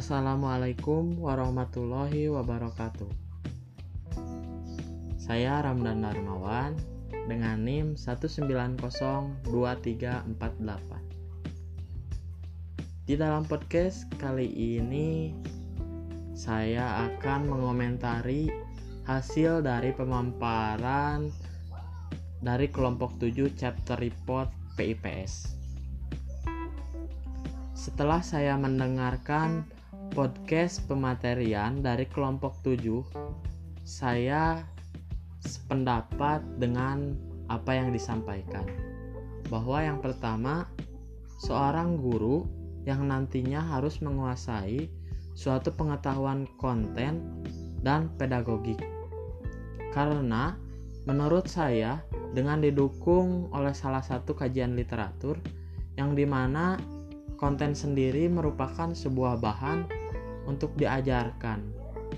Assalamualaikum warahmatullahi wabarakatuh. Saya Ramdan Darmawan dengan NIM 1902348. Di dalam podcast kali ini saya akan mengomentari hasil dari pemaparan dari kelompok 7 chapter report PIPS. Setelah saya mendengarkan podcast pematerian dari kelompok 7, saya sependapat dengan apa yang disampaikan. Bahwa yang pertama, seorang guru yang nantinya harus menguasai suatu pengetahuan konten dan pedagogik. Karena menurut saya dengan didukung oleh salah satu kajian literatur yang di mana konten sendiri merupakan sebuah bahan untuk diajarkan.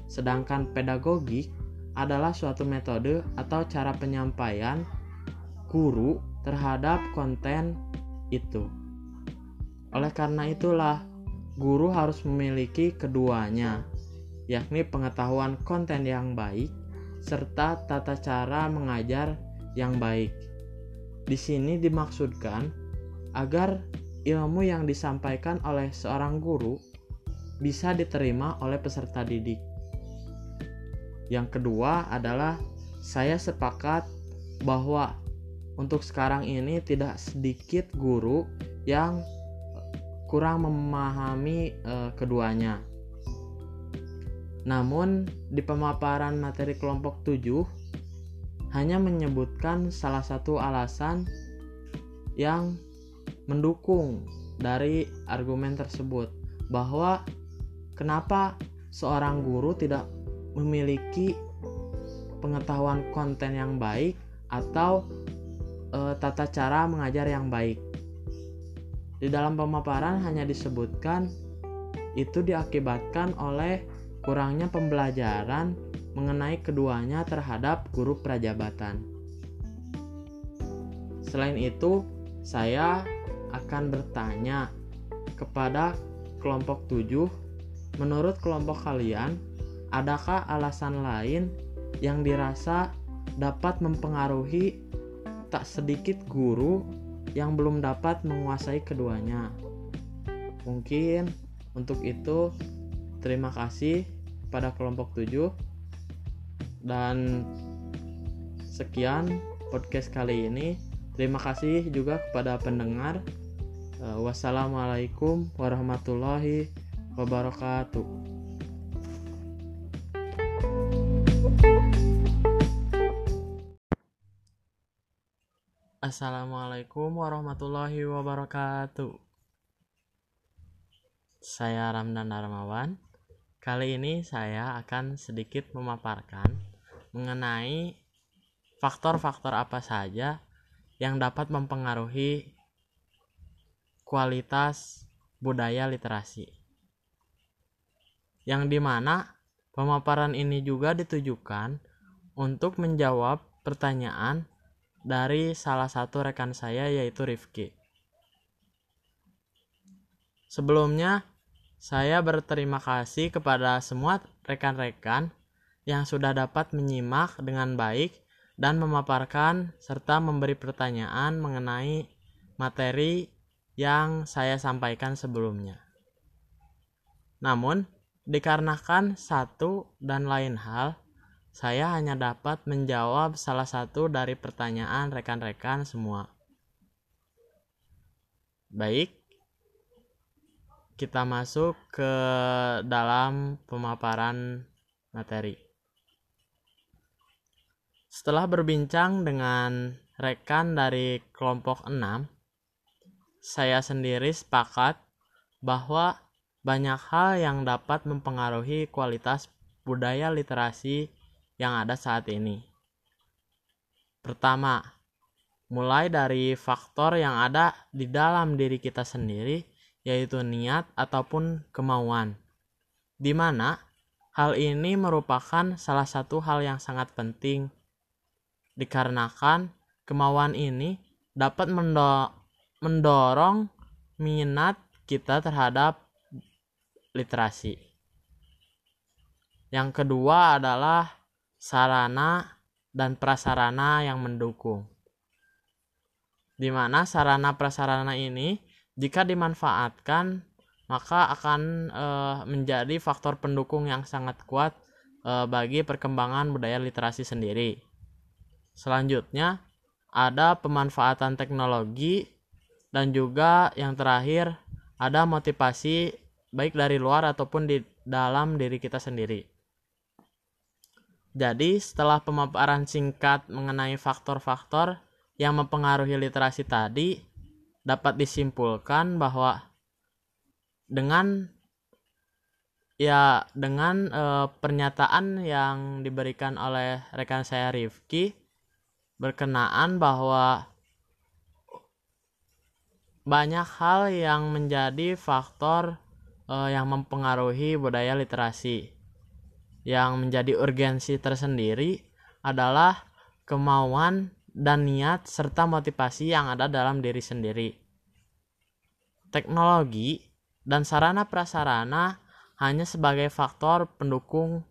Sedangkan pedagogik adalah suatu metode atau cara penyampaian guru terhadap konten itu. Oleh karena itulah, guru harus memiliki keduanya, yakni pengetahuan konten yang baik serta tata cara mengajar yang baik. Di sini dimaksudkan agar ilmu yang disampaikan oleh seorang guru bisa diterima oleh peserta didik. Yang kedua adalah saya sepakat bahwa untuk sekarang ini tidak sedikit guru yang kurang memahami eh, keduanya. Namun di pemaparan materi kelompok 7 hanya menyebutkan salah satu alasan yang mendukung dari argumen tersebut bahwa Kenapa seorang guru tidak memiliki pengetahuan konten yang baik atau e, tata cara mengajar yang baik? Di dalam pemaparan hanya disebutkan itu diakibatkan oleh kurangnya pembelajaran mengenai keduanya terhadap guru prajabatan. Selain itu, saya akan bertanya kepada kelompok 7 Menurut kelompok kalian, adakah alasan lain yang dirasa dapat mempengaruhi tak sedikit guru yang belum dapat menguasai keduanya? Mungkin untuk itu terima kasih pada kelompok 7 dan sekian podcast kali ini. Terima kasih juga kepada pendengar. Eh, wassalamualaikum warahmatullahi wabarakatuh. Assalamualaikum warahmatullahi wabarakatuh. Saya Ramdan Darmawan. Kali ini saya akan sedikit memaparkan mengenai faktor-faktor apa saja yang dapat mempengaruhi kualitas budaya literasi yang di mana pemaparan ini juga ditujukan untuk menjawab pertanyaan dari salah satu rekan saya yaitu Rifki. Sebelumnya, saya berterima kasih kepada semua rekan-rekan yang sudah dapat menyimak dengan baik dan memaparkan serta memberi pertanyaan mengenai materi yang saya sampaikan sebelumnya. Namun, Dikarenakan satu dan lain hal, saya hanya dapat menjawab salah satu dari pertanyaan rekan-rekan semua. Baik, kita masuk ke dalam pemaparan materi. Setelah berbincang dengan rekan dari kelompok 6, saya sendiri sepakat bahwa banyak hal yang dapat mempengaruhi kualitas budaya literasi yang ada saat ini. Pertama, mulai dari faktor yang ada di dalam diri kita sendiri, yaitu niat ataupun kemauan, di mana hal ini merupakan salah satu hal yang sangat penting, dikarenakan kemauan ini dapat mendorong minat kita terhadap literasi. Yang kedua adalah sarana dan prasarana yang mendukung. Di mana sarana prasarana ini jika dimanfaatkan maka akan e, menjadi faktor pendukung yang sangat kuat e, bagi perkembangan budaya literasi sendiri. Selanjutnya ada pemanfaatan teknologi dan juga yang terakhir ada motivasi baik dari luar ataupun di dalam diri kita sendiri. Jadi, setelah pemaparan singkat mengenai faktor-faktor yang mempengaruhi literasi tadi, dapat disimpulkan bahwa dengan ya dengan e, pernyataan yang diberikan oleh rekan saya Rifki berkenaan bahwa banyak hal yang menjadi faktor e, yang mempengaruhi budaya literasi yang menjadi urgensi tersendiri adalah kemauan dan niat serta motivasi yang ada dalam diri sendiri. Teknologi dan sarana prasarana hanya sebagai faktor pendukung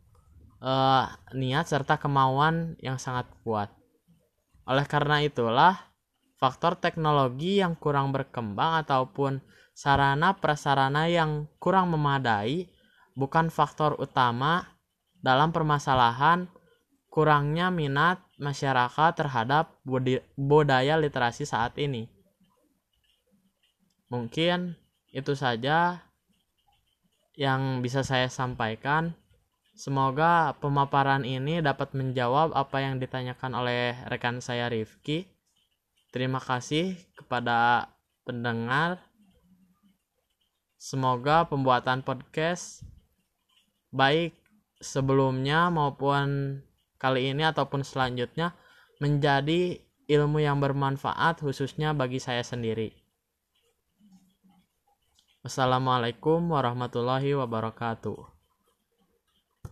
eh, niat serta kemauan yang sangat kuat. Oleh karena itulah, faktor teknologi yang kurang berkembang ataupun sarana prasarana yang kurang memadai bukan faktor utama dalam permasalahan kurangnya minat masyarakat terhadap budaya literasi saat ini. Mungkin itu saja yang bisa saya sampaikan. Semoga pemaparan ini dapat menjawab apa yang ditanyakan oleh rekan saya Rifki. Terima kasih kepada pendengar. Semoga pembuatan podcast baik sebelumnya maupun kali ini ataupun selanjutnya menjadi ilmu yang bermanfaat khususnya bagi saya sendiri. Wassalamualaikum warahmatullahi wabarakatuh.